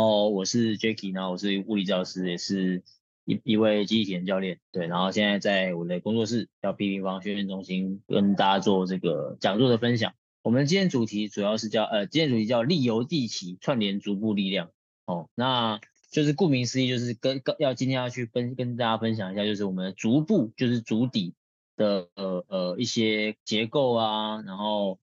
后我是 Jacky，然后我是物理教师，也是一一位机器体能教练。对，然后现在在我的工作室叫 B 平方训练中心，跟大家做这个讲座的分享。我们今天主题主要是叫呃，今天主题叫力由地起，串联足部力量。哦，那就是顾名思义，就是跟跟要今天要去分跟大家分享一下，就是我们足部，就是足底的呃呃一些结构啊，然后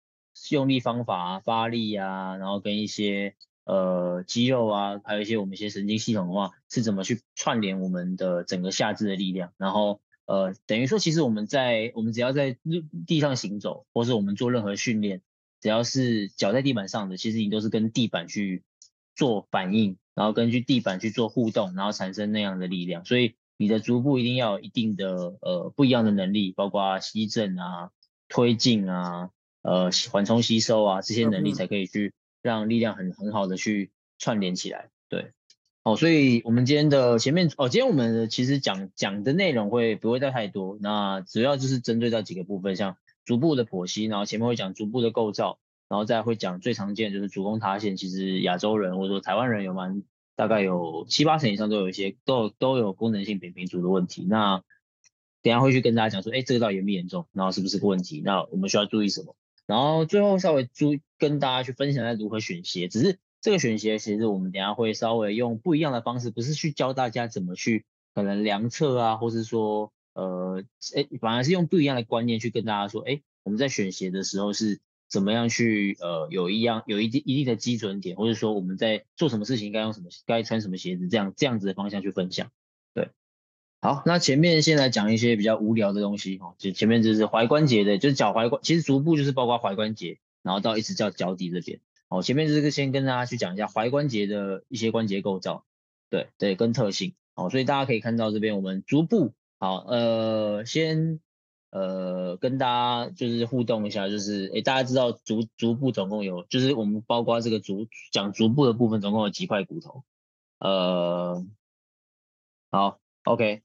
用力方法啊，发力啊，然后跟一些呃肌肉啊，还有一些我们一些神经系统的话，是怎么去串联我们的整个下肢的力量，然后。呃，等于说，其实我们在我们只要在地上行走，或是我们做任何训练，只要是脚在地板上的，其实你都是跟地板去做反应，然后根据地板去做互动，然后产生那样的力量。所以你的足部一定要有一定的呃不一样的能力，包括吸震啊、推进啊、呃缓冲吸收啊这些能力，才可以去让力量很很好的去串联起来。对。哦，所以我们今天的前面哦，今天我们其实讲讲的内容会不会再太多？那主要就是针对到几个部分，像足部的剖析，然后前面会讲足部的构造，然后再会讲最常见就是足弓塌陷。其实亚洲人或者说台湾人有蛮大概有七八成以上都有一些都都有功能性扁平足的问题。那等下会去跟大家讲说，哎，这个到底严不严重？然后是不是个问题？那我们需要注意什么？然后最后稍微注跟大家去分享一下如何选鞋，只是。这个选鞋其实我们等下会稍微用不一样的方式，不是去教大家怎么去可能量测啊，或是说呃，哎，反而是用不一样的观念去跟大家说，哎，我们在选鞋的时候是怎么样去呃，有一样有一定一定的基准点，或者说我们在做什么事情该用什么该穿什么鞋子，这样这样子的方向去分享。好，那前面先来讲一些比较无聊的东西哦，就前面就是踝关节的，就是脚踝关，其实足部就是包括踝关节，然后到一直到脚底这边。好，前面就是先跟大家去讲一下踝关节的一些关节构造，对对，跟特性。好，所以大家可以看到这边我们足部，好，呃，先呃跟大家就是互动一下，就是诶大家知道足足部总共有，就是我们包括这个足讲足部的部分总共有几块骨头？呃，好，OK，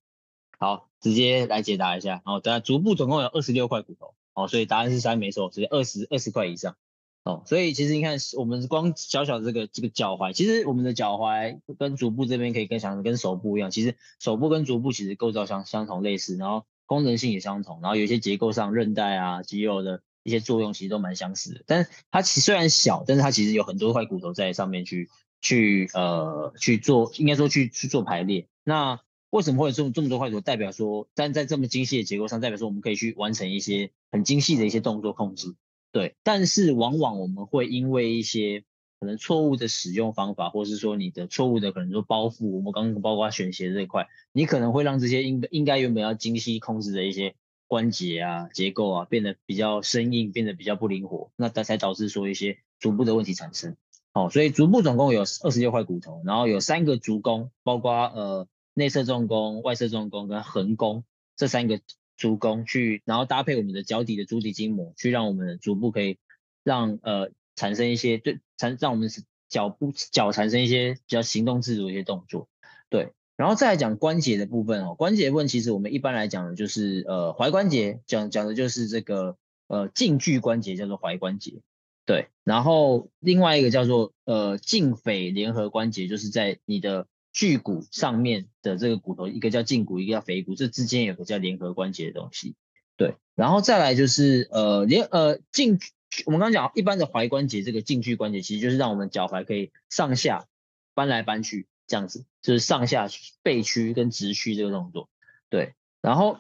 好，直接来解答一下。好，大家足部总共有二十六块骨头，哦，所以答案是三没错，直接二十二十块以上。哦，所以其实你看，我们光小小的这个这个脚踝，其实我们的脚踝跟足部这边可以跟想跟手部一样，其实手部跟足部其实构造相相同类似，然后功能性也相同，然后有一些结构上韧带啊、肌肉的一些作用其实都蛮相似的。但是它其虽然小，但是它其实有很多块骨头在上面去去呃去做，应该说去去做排列。那为什么会有这么这么多块骨头？代表说，但在这么精细的结构上，代表说我们可以去完成一些很精细的一些动作控制。对，但是往往我们会因为一些可能错误的使用方法，或是说你的错误的可能说包覆，我们刚刚包括选鞋这一块，你可能会让这些应应该原本要精细控制的一些关节啊、结构啊变得比较生硬，变得比较不灵活，那它才导致说一些足部的问题产生。好，所以足部总共有二十六块骨头，然后有三个足弓，包括呃内侧纵弓、外侧纵弓跟横弓这三个。足弓去，然后搭配我们的脚底的足底筋膜，去让我们的足部可以让呃产生一些对产让我们脚部脚产生一些比较行动自如的一些动作，对，然后再来讲关节的部分哦，关节部分其实我们一般来讲的就是呃踝关节，讲讲的就是这个呃胫距关节叫做踝关节，对，然后另外一个叫做呃胫腓联合关节，就是在你的。距骨上面的这个骨头，一个叫胫骨，一个叫腓骨，这之间有个叫联合关节的东西。对，然后再来就是呃连呃胫，我们刚刚讲一般的踝关节，这个胫距关节其实就是让我们脚踝可以上下搬来搬去这样子，就是上下背屈跟直屈这个动作。对，然后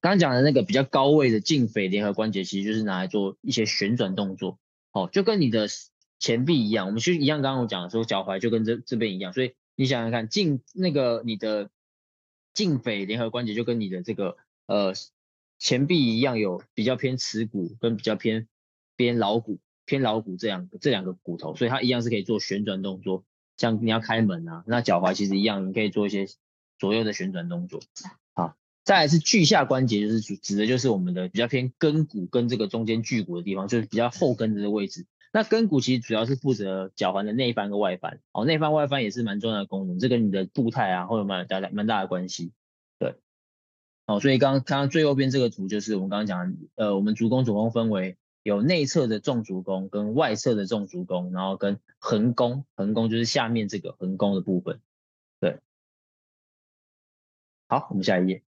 刚刚讲的那个比较高位的胫腓联合关节，其实就是拿来做一些旋转动作。哦，就跟你的前臂一样，我们其实一样，刚刚我讲的说脚踝就跟这这边一样，所以。你想想看，胫那个你的胫腓联合关节就跟你的这个呃前臂一样，有比较偏耻骨跟比较偏偏橈骨偏橈骨这样这两个骨头，所以它一样是可以做旋转动作。像你要开门啊，那脚踝其实一样，你可以做一些左右的旋转动作。好，再来是距下关节，就是指指的就是我们的比较偏跟骨跟这个中间距骨的地方，就是比较后跟的位置。那跟骨其实主要是负责脚踝的内翻跟外翻，哦，内翻外翻也是蛮重要的功能，这跟你的步态啊会有蛮大蛮大的关系，对，哦，所以刚刚刚刚最右边这个图就是我们刚刚讲，呃，我们足弓总共分为有内侧的纵足弓跟外侧的纵足弓，然后跟横弓，横弓就是下面这个横弓的部分。对，好，我们下一页。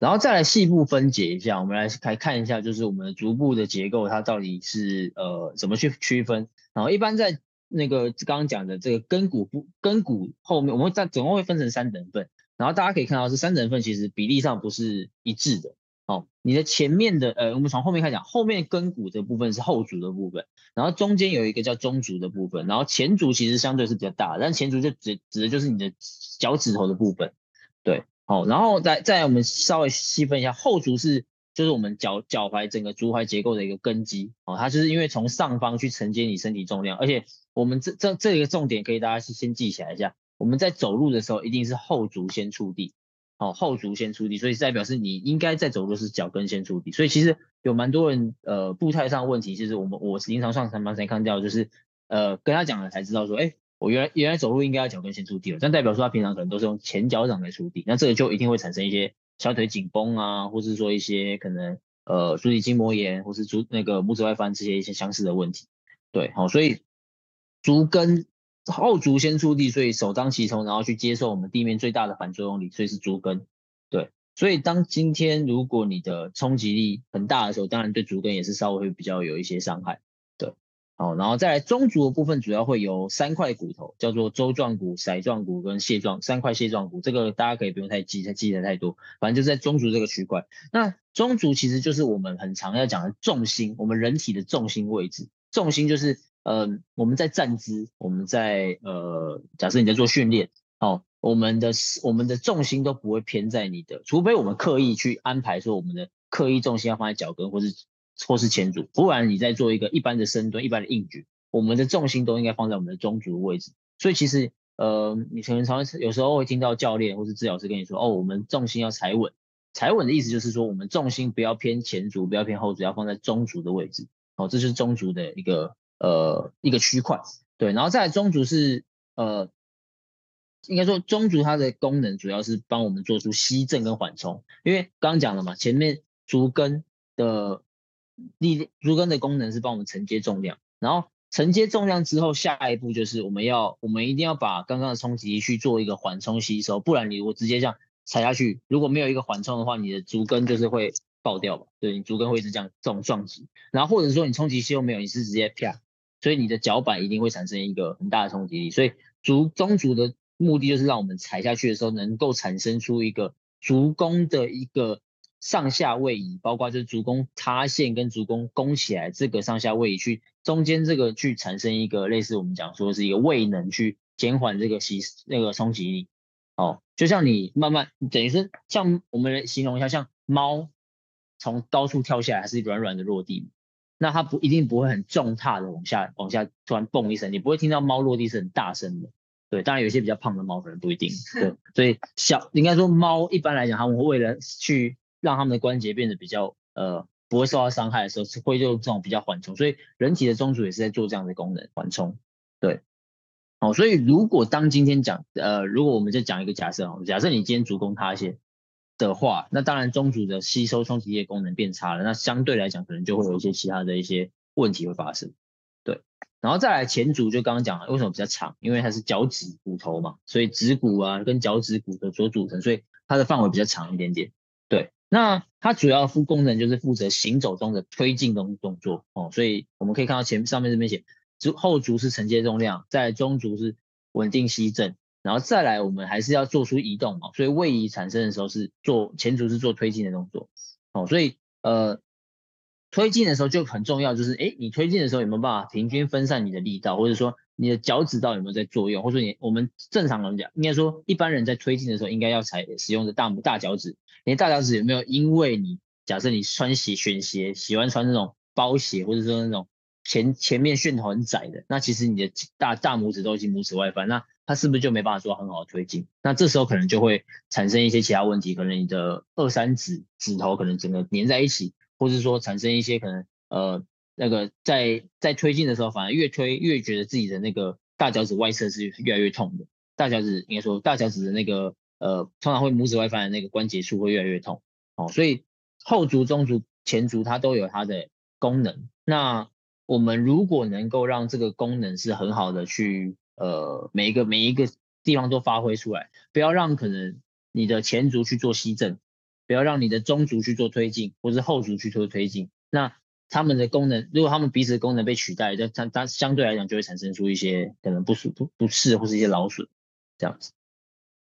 然后再来细部分解一下，我们来来看一下，就是我们的足部的结构，它到底是呃怎么去区分。然后一般在那个刚刚讲的这个跟骨部跟骨后面，我们在总共会分成三等份。然后大家可以看到，是三等份其实比例上不是一致的。哦，你的前面的呃，我们从后面开始讲，后面跟骨的部分是后足的部分，然后中间有一个叫中足的部分，然后前足其实相对是比较大，但前足就指指的就是你的脚趾头的部分，对。好，然后再再我们稍微细分一下，后足是就是我们脚脚踝整个足踝结构的一个根基，哦，它就是因为从上方去承接你身体重量，而且我们这这这个重点可以大家先记起来一下，我们在走路的时候一定是后足先触地，哦，后足先触地，所以代表是你应该在走路是脚跟先触地，所以其实有蛮多人呃步态上问题，其实我们我临床上常常看到就是呃跟他讲了才知道说，哎。我原来原来走路应该要脚跟先触地了，但代表说他平常可能都是用前脚掌来触地，那这个就一定会产生一些小腿紧绷啊，或是说一些可能呃足底筋膜炎，或是足那个拇趾外翻这些一些相似的问题。对，好，所以足跟后足先触地，所以首当其冲，然后去接受我们地面最大的反作用力，所以是足跟。对，所以当今天如果你的冲击力很大的时候，当然对足跟也是稍微会比较有一些伤害。好，然后再来中足的部分，主要会有三块骨头，叫做舟状骨、骰状骨跟蟹状三块蟹状骨。这个大家可以不用太记，太记得太多，反正就是在中足这个区块。那中足其实就是我们很常要讲的重心，我们人体的重心位置。重心就是呃我们在站姿，我们在呃假设你在做训练，哦，我们的我们的重心都不会偏在你的，除非我们刻意去安排说我们的刻意重心要放在脚跟或是。或是前足，不然你在做一个一般的深蹲、一般的硬举，我们的重心都应该放在我们的中足位置。所以其实，呃，你可能常常有时候会听到教练或是治疗师跟你说，哦，我们重心要踩稳。踩稳的意思就是说，我们重心不要偏前足，不要偏后足，要放在中足的位置。哦，这就是中足的一个呃一个区块。对，然后再来中足是呃，应该说中足它的功能主要是帮我们做出吸震跟缓冲，因为刚刚讲了嘛，前面足跟的。力足跟的功能是帮我们承接重量，然后承接重量之后，下一步就是我们要，我们一定要把刚刚的冲击去做一个缓冲吸收，不然你如果直接这样踩下去，如果没有一个缓冲的话，你的足跟就是会爆掉吧？对，你足跟会一直这样这种撞击，然后或者说你冲击吸收没有，你是直接啪，所以你的脚板一定会产生一个很大的冲击力，所以足中足的目的就是让我们踩下去的时候能够产生出一个足弓的一个。上下位移，包括就是足弓塌陷跟足弓弓起来，这个上下位移去中间这个去产生一个类似我们讲说是一个位能去减缓这个吸那个冲击力。哦，就像你慢慢等于是像我们来形容一下，像猫从高处跳下来还是软软的落地，那它不一定不会很重踏的往下往下突然蹦一声，你不会听到猫落地是很大声的。对，当然有些比较胖的猫可能不一定。对，所以小应该说猫一般来讲，它们会为了去让他们的关节变得比较呃不会受到伤害的时候，是会用这种比较缓冲，所以人体的中足也是在做这样的功能缓冲。对，好，所以如果当今天讲呃，如果我们再讲一个假设哦，假设你今天足弓塌陷的话，那当然中足的吸收冲击力功能变差了，那相对来讲可能就会有一些其他的一些问题会发生。对，然后再来前足就刚刚讲了，为什么比较长？因为它是脚趾骨头嘛，所以趾骨啊跟脚趾骨的所组成，所以它的范围比较长一点点。对。那它主要负功能就是负责行走中的推进动动作哦，所以我们可以看到前上面这边写，足后足是承接重量，在中足是稳定吸震，然后再来我们还是要做出移动嘛，所以位移产生的时候是做前足是做推进的动作哦，所以呃推进的时候就很重要，就是诶你推进的时候有没有办法平均分散你的力道，或者说你的脚趾到底有没有在作用，或者说你我们正常人讲，应该说一般人在推进的时候应该要采使用的大拇大脚趾。你的大脚趾有没有因为你假设你穿鞋选鞋喜欢穿那种包鞋，或者说那种前前面楦头很窄的，那其实你的大大拇指都已经拇指外翻，那它是不是就没办法做很好的推进？那这时候可能就会产生一些其他问题，可能你的二三指指头可能整个粘在一起，或者说产生一些可能呃那个在在推进的时候，反而越推越觉得自己的那个大脚趾外侧是越来越痛的，大脚趾应该说大脚趾的那个。呃，通常会拇指外翻的那个关节处会越来越痛，哦，所以后足、中足、前足它都有它的功能。那我们如果能够让这个功能是很好的去呃每一个每一个地方都发挥出来，不要让可能你的前足去做吸震，不要让你的中足去做推进，或是后足去做推进。那他们的功能，如果他们彼此的功能被取代，那它它相对来讲就会产生出一些可能不舒不不适或是一些劳损这样子。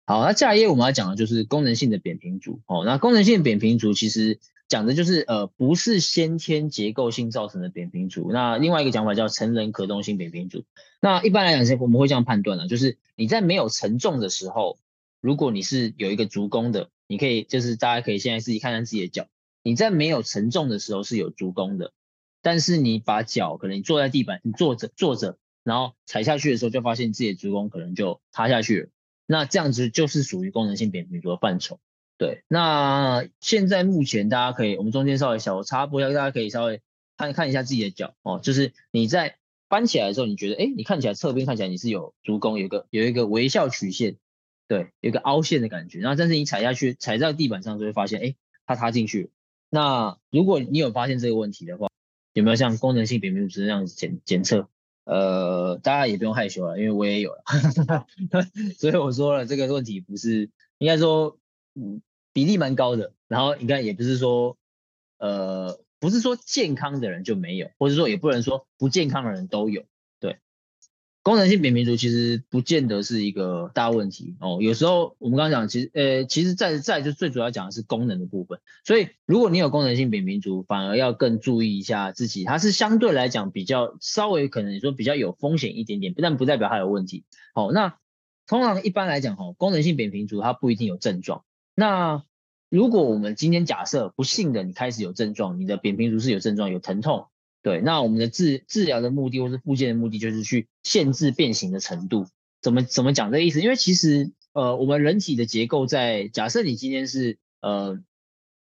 好，那下一页我们要讲的就是功能性的扁平足。哦，那功能性扁平足其实讲的就是呃不是先天结构性造成的扁平足。那另外一个讲法叫成人可动性扁平足。那一般来讲，我们会这样判断呢，就是你在没有承重的时候，如果你是有一个足弓的，你可以就是大家可以现在自己看看自己的脚，你在没有承重的时候是有足弓的。但是你把脚可能你坐在地板，你坐着坐着，然后踩下去的时候，就发现自己的足弓可能就塌下去了。那这样子就是属于功能性扁平足的范畴。对，那现在目前大家可以，我们中间稍微小插播一下，大家可以稍微看看一下自己的脚哦，就是你在搬起来的时候，你觉得，哎，你看起来侧边看起来你是有足弓，有个有一个微笑曲线，对，有个凹陷的感觉。然后但是你踩下去，踩在地板上就会发现，哎，它塌进去了。那如果你有发现这个问题的话，有没有像功能性扁平足这样子检检测？呃，大家也不用害羞了，因为我也有了，所以我说了这个问题不是应该说，嗯，比例蛮高的。然后应该，也不是说，呃，不是说健康的人就没有，或者说也不能说不健康的人都有。功能性扁平足其实不见得是一个大问题哦。有时候我们刚刚讲，其实呃，其实在在就最主要讲的是功能的部分。所以如果你有功能性扁平足，反而要更注意一下自己，它是相对来讲比较稍微可能你说比较有风险一点点，但不代表它有问题。好，那通常一般来讲，哈，功能性扁平足它不一定有症状。那如果我们今天假设不幸的你开始有症状，你的扁平足是有症状，有疼痛。对，那我们的治治疗的目的或是复健的目的，就是去限制变形的程度。怎么怎么讲这个意思？因为其实呃，我们人体的结构在假设你今天是呃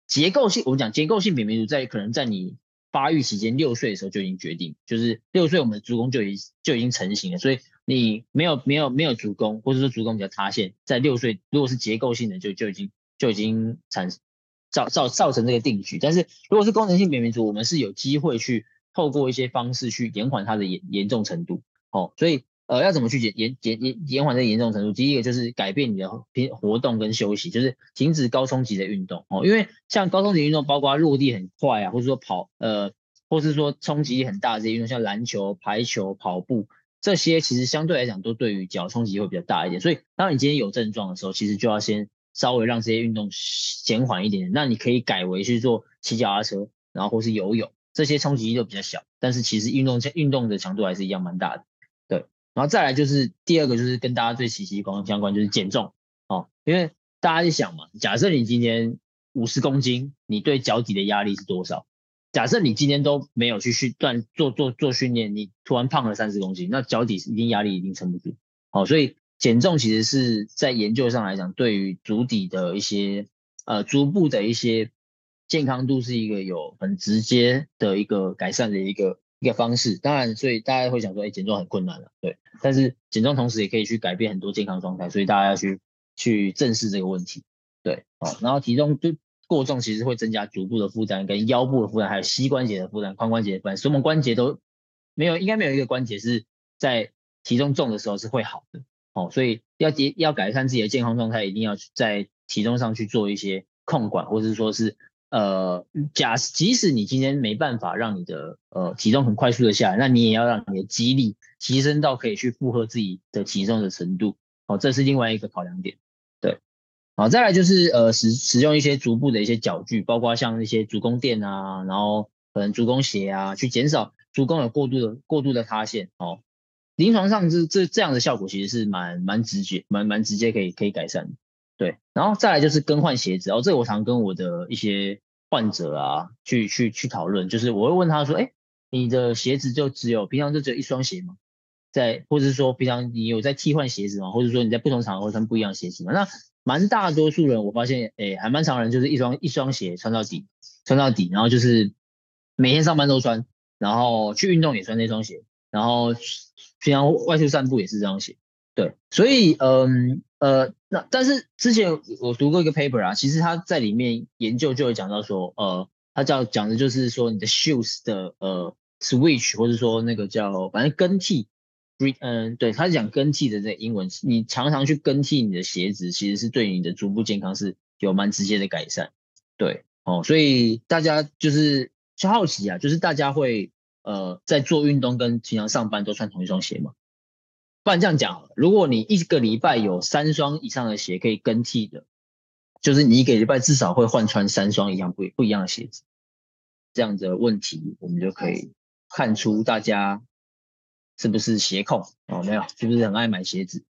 结构性，我们讲结构性扁平足，在可能在你发育期间六岁的时候就已经决定，就是六岁我们的足弓就已就已经成型了。所以你没有没有没有足弓，或者说足弓比较塌陷，在六岁如果是结构性的就就已经就已经产造造造成这个定局。但是如果是功能性扁平足，我们是有机会去。透过一些方式去延缓它的严严重程度，哦，所以呃要怎么去延延延延延缓这个严重程度？第一个就是改变你的平活动跟休息，就是停止高冲击的运动哦，因为像高冲击运动，包括落地很快啊，或者说跑呃，或是说冲击力很大的这些运动，像篮球、排球、跑步这些，其实相对来讲都对于脚冲击会比较大一点。所以当你今天有症状的时候，其实就要先稍微让这些运动减缓一点点。那你可以改为去做骑脚踏车，然后或是游泳。这些冲击力都比较小，但是其实运动运动的强度还是一样蛮大的，对。然后再来就是第二个，就是跟大家最息息相关，就是减重哦。因为大家在想嘛，假设你今天五十公斤，你对脚底的压力是多少？假设你今天都没有去训锻做做做训练，你突然胖了三十公斤，那脚底一定压力一定撑不住。哦，所以减重其实是在研究上来讲，对于足底的一些呃足部的一些。健康度是一个有很直接的一个改善的一个一个方式，当然，所以大家会想说，哎，减重很困难了，对。但是减重同时也可以去改变很多健康状态，所以大家要去去正视这个问题，对。哦，然后体重就过重，其实会增加足部的负担、跟腰部的负担，还有膝关节的负担、髋关节的负担，所以我们关节都没有，应该没有一个关节是在体重重的时候是会好的。哦，所以要节要改善自己的健康状态，一定要在体重上去做一些控管，或者说是。呃，假即使你今天没办法让你的呃体重很快速的下来，那你也要让你的肌力提升到可以去负荷自己的体重的程度。哦，这是另外一个考量点。对，好，再来就是呃使使用一些足部的一些脚具，包括像一些足弓垫啊，然后可能足弓鞋啊，去减少足弓有过度的过度的塌陷。哦，临床上这这这样的效果其实是蛮蛮直觉，蛮蛮直接可以可以改善的。对，然后再来就是更换鞋子。哦，这个我常跟我的一些患者啊，去去去讨论，就是我会问他说，哎，你的鞋子就只有平常就只有一双鞋吗？在，或者是说平常你有在替换鞋子吗？或者说你在不同场合穿不一样鞋子吗？那蛮大多数人我发现，哎，还蛮常人就是一双一双鞋穿到底，穿到底，然后就是每天上班都穿，然后去运动也穿那双鞋，然后平常外出散步也是这双鞋。对，所以嗯呃，那但是之前我读过一个 paper 啊，其实他在里面研究就会讲到说，呃，他叫讲的就是说你的 shoes 的呃 switch，或者说那个叫反正更替。嗯，对，他讲更替的这英文，你常常去更替你的鞋子，其实是对你的足部健康是有蛮直接的改善。对，哦，所以大家就是就好奇啊，就是大家会呃在做运动跟平常上班都穿同一双鞋吗？不然这样讲，如果你一个礼拜有三双以上的鞋可以更替的，就是你一个礼拜至少会换穿三双一样不不一样的鞋子，这样的问题我们就可以看出大家。是不是鞋控哦？没有，是不是很爱买鞋子？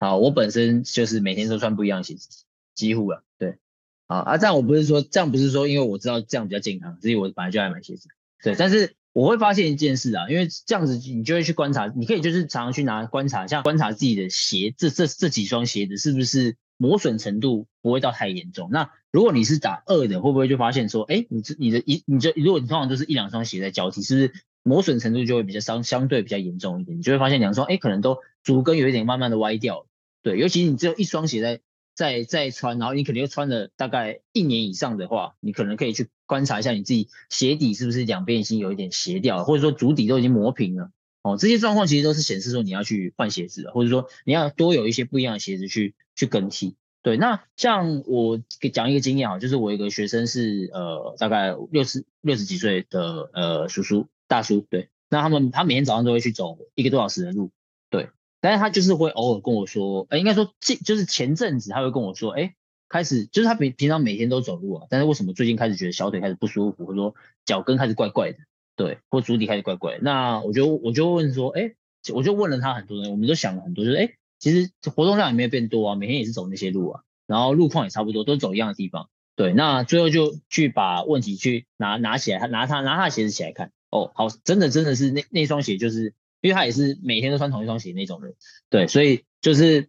好，我本身就是每天都穿不一样的鞋子，几乎了。对，好啊，这样我不是说这样不是说，因为我知道这样比较健康，所以我本来就爱买鞋子。对，但是我会发现一件事啊，因为这样子你就会去观察，你可以就是常常去拿观察，像观察自己的鞋，这这这几双鞋子是不是磨损程度不会到太严重？那如果你是打二的，会不会就发现说，哎，你这你的一你这如果你通常都是一两双鞋在交替，是不是？磨损程度就会比较相相对比较严重一点，你就会发现两双哎，可能都足跟有一点慢慢的歪掉，对，尤其你只有一双鞋在再再穿，然后你可能又穿了大概一年以上的话，你可能可以去观察一下你自己鞋底是不是两边已经有一点斜掉，或者说足底都已经磨平了，哦，这些状况其实都是显示说你要去换鞋子，或者说你要多有一些不一样的鞋子去去更替，对，那像我给讲一个经验啊，就是我一个学生是呃大概六十六十几岁的呃叔叔。大叔，对，那他们他每天早上都会去走一个多小时的路，对，但是他就是会偶尔跟我说，哎，应该说近就是前阵子他会跟我说，哎，开始就是他平平常每天都走路啊，但是为什么最近开始觉得小腿开始不舒服，或者说脚跟开始怪怪的，对，或足底开始怪怪的，那我就我就问说，哎，我就问了他很多人，我们都想了很多，就是哎，其实活动量也没有变多啊，每天也是走那些路啊，然后路况也差不多，都走一样的地方，对，那最后就去把问题去拿拿起来，他拿他拿他的鞋子起来看。哦，好，真的真的是那那双鞋，就是因为他也是每天都穿同一双鞋那种人，对，所以就是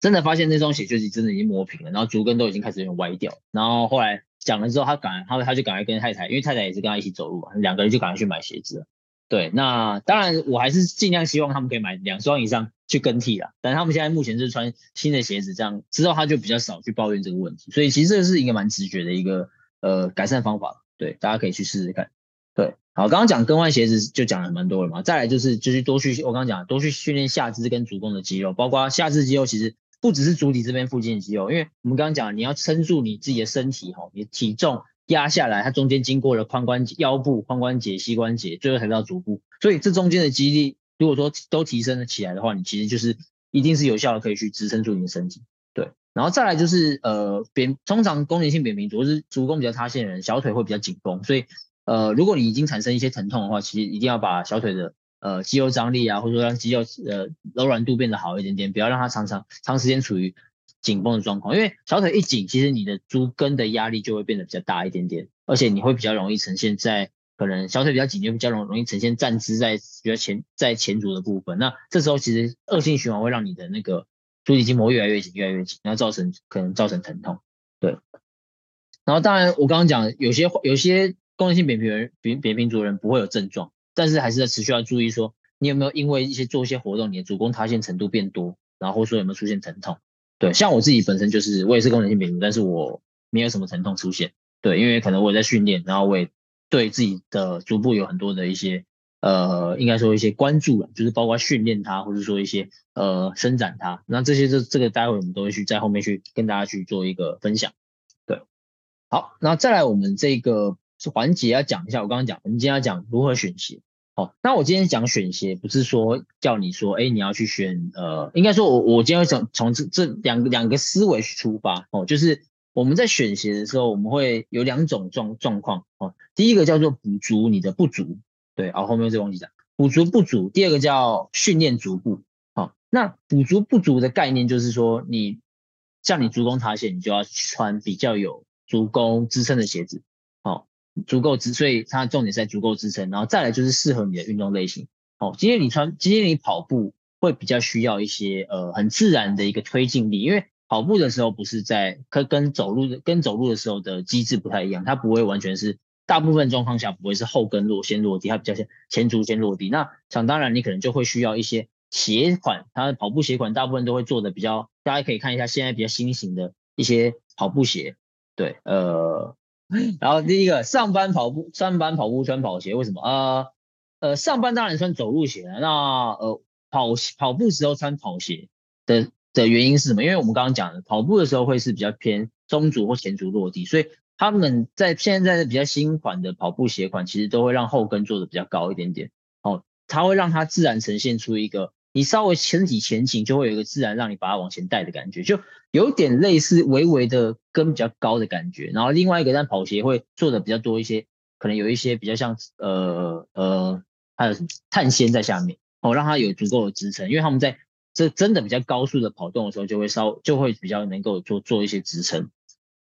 真的发现那双鞋就是真的已经磨平了，然后足跟都已经开始有点歪掉，然后后来讲了之后，他赶他他就赶快跟太太，因为太太也是跟他一起走路嘛，两个人就赶快去买鞋子了，对，那当然我还是尽量希望他们可以买两双以上去更替啦，但他们现在目前是穿新的鞋子，这样之后他就比较少去抱怨这个问题，所以其实这是一个蛮直觉的一个呃改善方法，对，大家可以去试试看，对。好，刚刚讲更换鞋子就讲了蛮多了嘛，再来就是就是多去我刚刚讲多去训练下肢跟足弓的肌肉，包括下肢肌肉，其实不只是足底这边附近的肌肉，因为我们刚刚讲你要撑住你自己的身体哈，你体重压下来，它中间经过了髋关节、腰部、髋关节、膝关节，最后才到足部，所以这中间的肌力如果说都提升了起来的话，你其实就是一定是有效的可以去支撑住你的身体，对，然后再来就是呃扁，通常功能性扁平足是足弓比较塌陷的人，小腿会比较紧绷，所以。呃，如果你已经产生一些疼痛的话，其实一定要把小腿的呃肌肉张力啊，或者说让肌肉呃柔软度变得好一点点，不要让它常常长时间处于紧绷的状况。因为小腿一紧，其实你的足跟的压力就会变得比较大一点点，而且你会比较容易呈现在可能小腿比较紧，就比较容容易呈现站姿在比较前在前足的部分。那这时候其实恶性循环会让你的那个足底筋膜越来越紧，越来越紧，然后造成可能造成疼痛。对。然后当然我刚刚讲有些有些。功能性扁平人、扁扁平足的人不会有症状，但是还是要持续要注意说，你有没有因为一些做一些活动，你的足弓塌陷程度变多，然后说有没有出现疼痛？对，像我自己本身就是，我也是功能性扁平，但是我没有什么疼痛出现。对，因为可能我也在训练，然后我也对自己的足部有很多的一些呃，应该说一些关注了，就是包括训练它，或者说一些呃伸展它。那这些这这个待会我们都会去在后面去跟大家去做一个分享。对，好，那再来我们这个。是环节要讲一下，我刚刚讲，我们今天要讲如何选鞋。好，那我今天讲选鞋，不是说叫你说，哎，你要去选，呃，应该说我我今天会从从这这两个两个思维去出发，哦，就是我们在选鞋的时候，我们会有两种状状况，哦，第一个叫做补足你的不足，对，啊，后面再忘记讲，补足不足，第二个叫训练足部，好，那补足不足的概念就是说，你像你足弓塌陷，你就要穿比较有足弓支撑的鞋子。足够支，所以它重点在足够支撑，然后再来就是适合你的运动类型。哦，今天你穿，今天你跑步会比较需要一些呃很自然的一个推进力，因为跑步的时候不是在跟跟走路的跟走路的时候的机制不太一样，它不会完全是大部分状况下不会是后跟落先落地，它比较像前足先落地。那想当然你可能就会需要一些鞋款，它的跑步鞋款大部分都会做的比较，大家可以看一下现在比较新型的一些跑步鞋，对，呃。然后第一个，上班跑步，上班跑步穿跑鞋，为什么？呃呃，上班当然穿走路鞋，那呃跑跑步时候穿跑鞋的的原因是什么？因为我们刚刚讲的，跑步的时候会是比较偏中足或前足落地，所以他们在现在的比较新款的跑步鞋款，其实都会让后跟做的比较高一点点，哦，它会让它自然呈现出一个。你稍微身体前倾，就会有一个自然让你把它往前带的感觉，就有点类似微微的跟比较高的感觉。然后另外一个，但跑鞋会做的比较多一些，可能有一些比较像呃呃，还有什么碳纤在下面哦，让它有足够的支撑。因为他们在这真的比较高速的跑动的时候，就会稍就会比较能够做做一些支撑。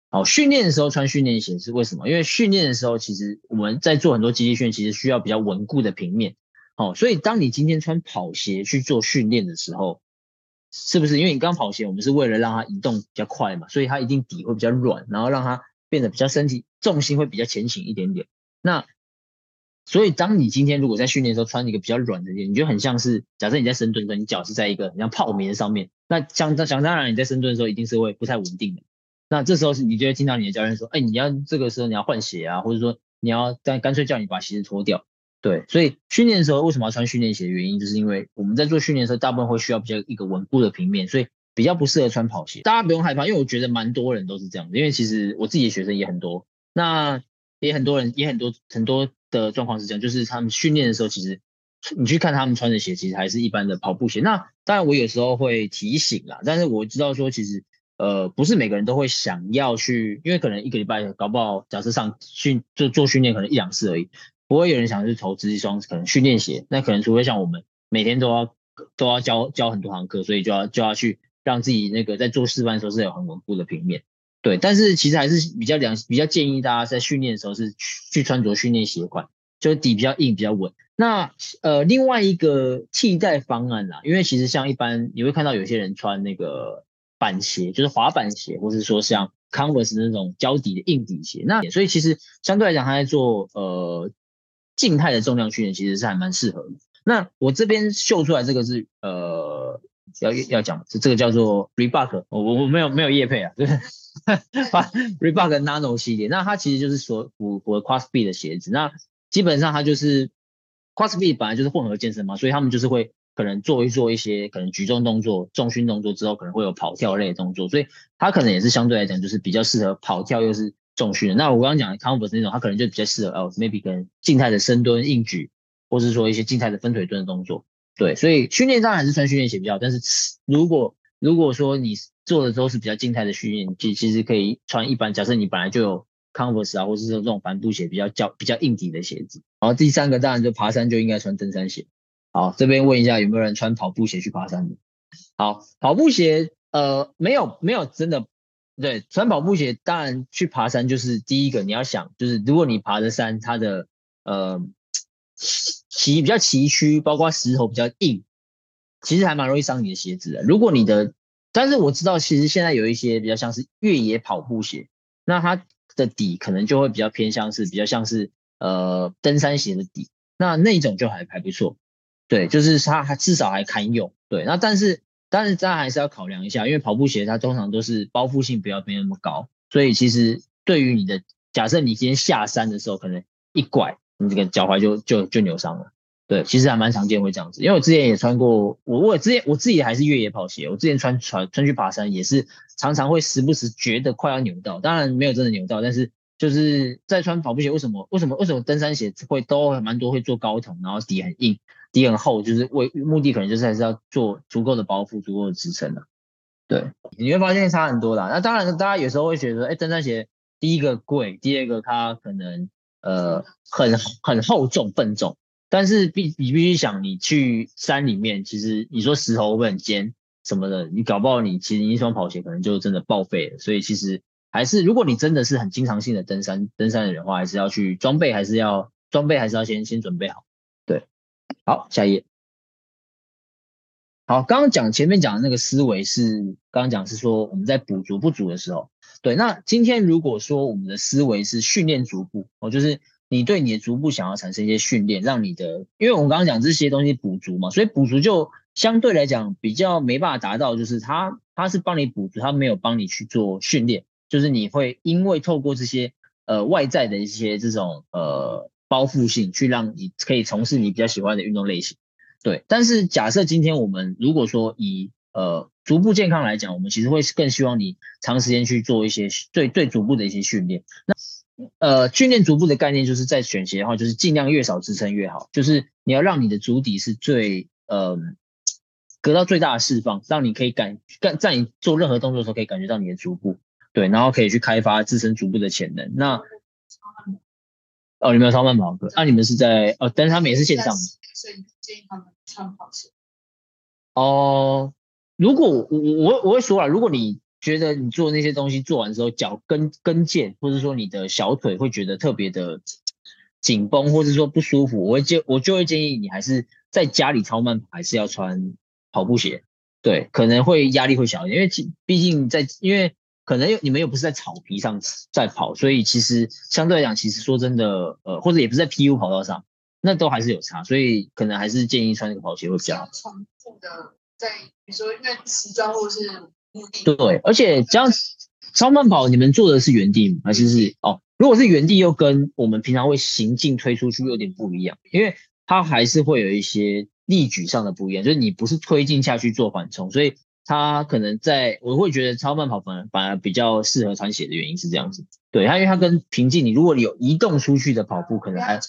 好，训练的时候穿训练鞋是为什么？因为训练的时候，其实我们在做很多肌力训练，其实需要比较稳固的平面。哦，所以当你今天穿跑鞋去做训练的时候，是不是因为你刚跑鞋，我们是为了让它移动比较快嘛，所以它一定底会比较软，然后让它变得比较身体重心会比较前倾一点点。那所以当你今天如果在训练的时候穿一个比较软的鞋，你就很像是假设你在深蹲的，你脚是在一个很像泡棉上面，那想想当然你在深蹲的时候一定是会不太稳定的。那这时候是你就会听到你的教练说，哎，你要这个时候你要换鞋啊，或者说你要干干脆叫你把鞋子脱掉。对，所以训练的时候为什么要穿训练鞋的原因，就是因为我们在做训练的时候，大部分会需要比较一个稳固的平面，所以比较不适合穿跑鞋。大家不用害怕，因为我觉得蛮多人都是这样的，因为其实我自己的学生也很多，那也很多人也很多很多的状况是这样，就是他们训练的时候，其实你去看他们穿的鞋，其实还是一般的跑步鞋。那当然我有时候会提醒啦，但是我知道说其实呃不是每个人都会想要去，因为可能一个礼拜搞不好，假设上训就做训练可能一两次而已。不会有人想去投资一双可能训练鞋，那可能除非像我们每天都要都要教教很多堂课，所以就要就要去让自己那个在做示范的时候是有很稳固的平面，对。但是其实还是比较良比较建议大家在训练的时候是去，穿着训练鞋款，就是底比较硬比较稳。那呃另外一个替代方案啦，因为其实像一般你会看到有些人穿那个板鞋，就是滑板鞋，或是说像 Converse 那种胶底的硬底鞋，那所以其实相对来讲他在做呃。静态的重量训练其实是还蛮适合的。那我这边秀出来这个是呃要要讲，这这个叫做 Reebok，我我没有没有叶配啊，就是 Reebok Nano 系列。那它其实就是说符合 CrossFit 的鞋子。那基本上它就是 CrossFit 本来就是混合健身嘛，所以他们就是会可能做一做一些可能举重动作、重训动作之后，可能会有跑跳类的动作，所以它可能也是相对来讲就是比较适合跑跳又是。重训，那我刚刚讲的 Converse 那种，它可能就比较适合哦，maybe 跟静态的深蹲、硬举，或是说一些静态的分腿蹲的动作。对，所以训练上还是穿训练鞋比较好。但是如果如果说你做的都是比较静态的训练，其其实可以穿一般。假设你本来就有 Converse 啊，或是说这种帆布鞋比较较比较硬底的鞋子。然后第三个当然就爬山就应该穿登山鞋。好，这边问一下有没有人穿跑步鞋去爬山的？好，跑步鞋呃没有没有真的。对，穿跑步鞋当然去爬山就是第一个你要想，就是如果你爬的山，它的呃崎比较崎岖，包括石头比较硬，其实还蛮容易伤你的鞋子的。如果你的，但是我知道其实现在有一些比较像是越野跑步鞋，那它的底可能就会比较偏向是比较像是呃登山鞋的底，那那种就还还不错。对，就是它还至少还堪用。对，那但是。但是大家还是要考量一下，因为跑步鞋它通常都是包覆性不要没那么高，所以其实对于你的假设，你今天下山的时候，可能一拐，你这个脚踝就就就扭伤了。对，其实还蛮常见会这样子，因为我之前也穿过，我我之前我自己还是越野跑鞋，我之前穿穿穿去爬山也是常常会时不时觉得快要扭到，当然没有真的扭到，但是就是在穿跑步鞋，为什么为什么为什么登山鞋会都蛮多会做高筒，然后底很硬。底很厚，就是为目的可能就是还是要做足够的包覆、足够的支撑的。对，你会发现差很多啦。那当然，大家有时候会觉得，哎，登山鞋第一个贵，第二个它可能呃很很厚重、笨重。但是必你必须想，你去山里面，其实你说石头会不会很尖什么的，你搞不好你其实一双跑鞋可能就真的报废了。所以其实还是，如果你真的是很经常性的登山登山的人的话，还是要去装备，还是要装备还是要先先准备好。好，下一页。好，刚刚讲前面讲的那个思维是，刚刚讲是说我们在补足不足的时候，对。那今天如果说我们的思维是训练足部，哦，就是你对你的足部想要产生一些训练，让你的，因为我们刚刚讲这些东西补足嘛，所以补足就相对来讲比较没办法达到，就是它它是帮你补足，它没有帮你去做训练，就是你会因为透过这些。呃外在的一些这种呃包覆性，去让你可以从事你比较喜欢的运动类型。对，但是假设今天我们如果说以呃足部健康来讲，我们其实会更希望你长时间去做一些最最足部的一些训练。那呃训练足部的概念就是在选鞋的话，就是尽量越少支撑越好，就是你要让你的足底是最呃得到最大的释放，让你可以感感在你做任何动作的时候可以感觉到你的足部，对，然后可以去开发自身足部的潜能。那哦，你们有超慢跑？那、你们是在哦，但是他们也是线上的。所以建议他们穿跑鞋。哦，如果我我我会说啊，如果你觉得你做那些东西做完之后，脚跟跟腱或者说你的小腿会觉得特别的紧绷，或者说不舒服，我会建我就会建议你还是在家里超慢跑，还是要穿跑步鞋。对，可能会压力会小一点，因为毕竟在因为可能又你们又不是在草皮上在跑，所以其实相对来讲，其实说真的，呃，或者也不是在 PU 跑道上。那都还是有差，所以可能还是建议穿那个跑鞋会比较好。重复的在，比如说因为时装或是目的。对，而且这样超慢跑，你们做的是原地吗？还是是哦？如果是原地，又跟我们平常会行进推出去有点不一样，因为它还是会有一些力矩上的不一样，就是你不是推进下去做缓冲，所以它可能在我会觉得超慢跑反而反而比较适合穿鞋的原因是这样子。对，它因为它跟平静，你如果有移动出去的跑步，可能还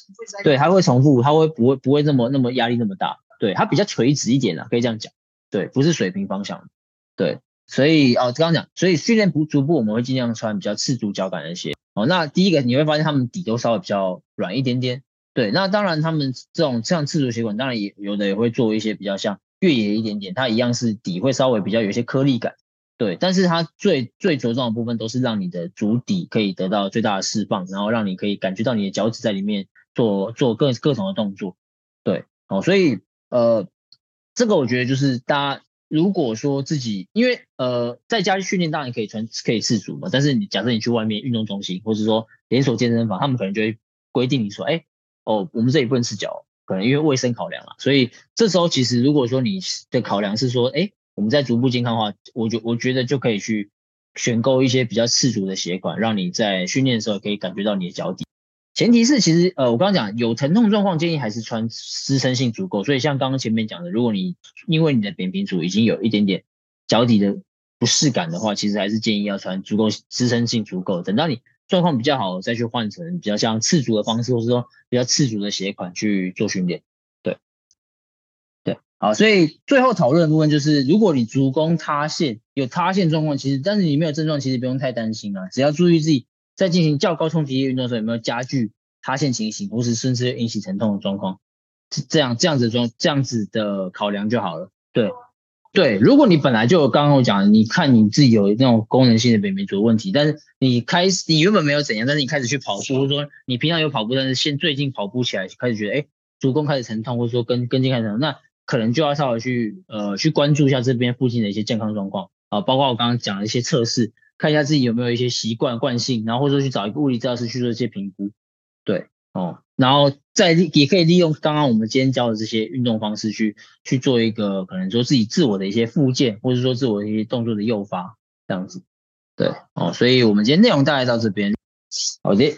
对，它会重复，它会不会不会那么那么压力那么大？对，它比较垂直一点啦，可以这样讲。对，不是水平方向。对，所以哦，刚刚讲，所以训练不足部，我们会尽量穿比较赤足脚感的鞋。哦，那第一个你会发现他们底都稍微比较软一点点。对，那当然他们这种像赤足鞋款，当然也有的也会做一些比较像越野一点点，它一样是底会稍微比较有一些颗粒感。对，但是它最最着重的部分都是让你的足底可以得到最大的释放，然后让你可以感觉到你的脚趾在里面做做各各种的动作。对，哦，所以呃，这个我觉得就是大家如果说自己因为呃在家训练当然可以穿可以次足嘛，但是你假设你去外面运动中心或是说连锁健身房，他们可能就会规定你说，哎，哦，我们这里不能赤脚，可能因为卫生考量啊。所以这时候其实如果说你的考量是说，哎。我们在足部健康化，我觉我觉得就可以去选购一些比较次足的鞋款，让你在训练的时候可以感觉到你的脚底。前提是其实呃，我刚刚讲有疼痛状况，建议还是穿支撑性足够。所以像刚刚前面讲的，如果你因为你的扁平足已经有一点点脚底的不适感的话，其实还是建议要穿足够支撑性足够。等到你状况比较好，再去换成比较像次足的方式，或是说比较次足的鞋款去做训练。对，对好，所以最后讨论的部分就是，如果你足弓塌陷有塌陷状况，其实但是你没有症状，其实不用太担心啊，只要注意自己在进行较高冲击力运动的时候有没有加剧塌陷情形，或是甚至引起疼痛的状况，这样这样子状这样子的考量就好了。对对，如果你本来就刚刚我讲的，你看你自己有那种功能性的扁平足的问题，但是你开始你原本没有怎样，但是你开始去跑步，或者说你平常有跑步，但是现最近跑步起来开始觉得哎足弓开始疼痛，或者说跟跟腱开始疼痛，那可能就要稍微去呃去关注一下这边附近的一些健康状况。啊，包括我刚刚讲的一些测试，看一下自己有没有一些习惯惯性，然后或者说去找一个物理治疗师去做一些评估，对哦，然后再也可以利用刚刚我们今天教的这些运动方式去去做一个可能说自己自我的一些复健，或者说自我的一些动作的诱发这样子，对哦，所以我们今天内容大概到这边，好的。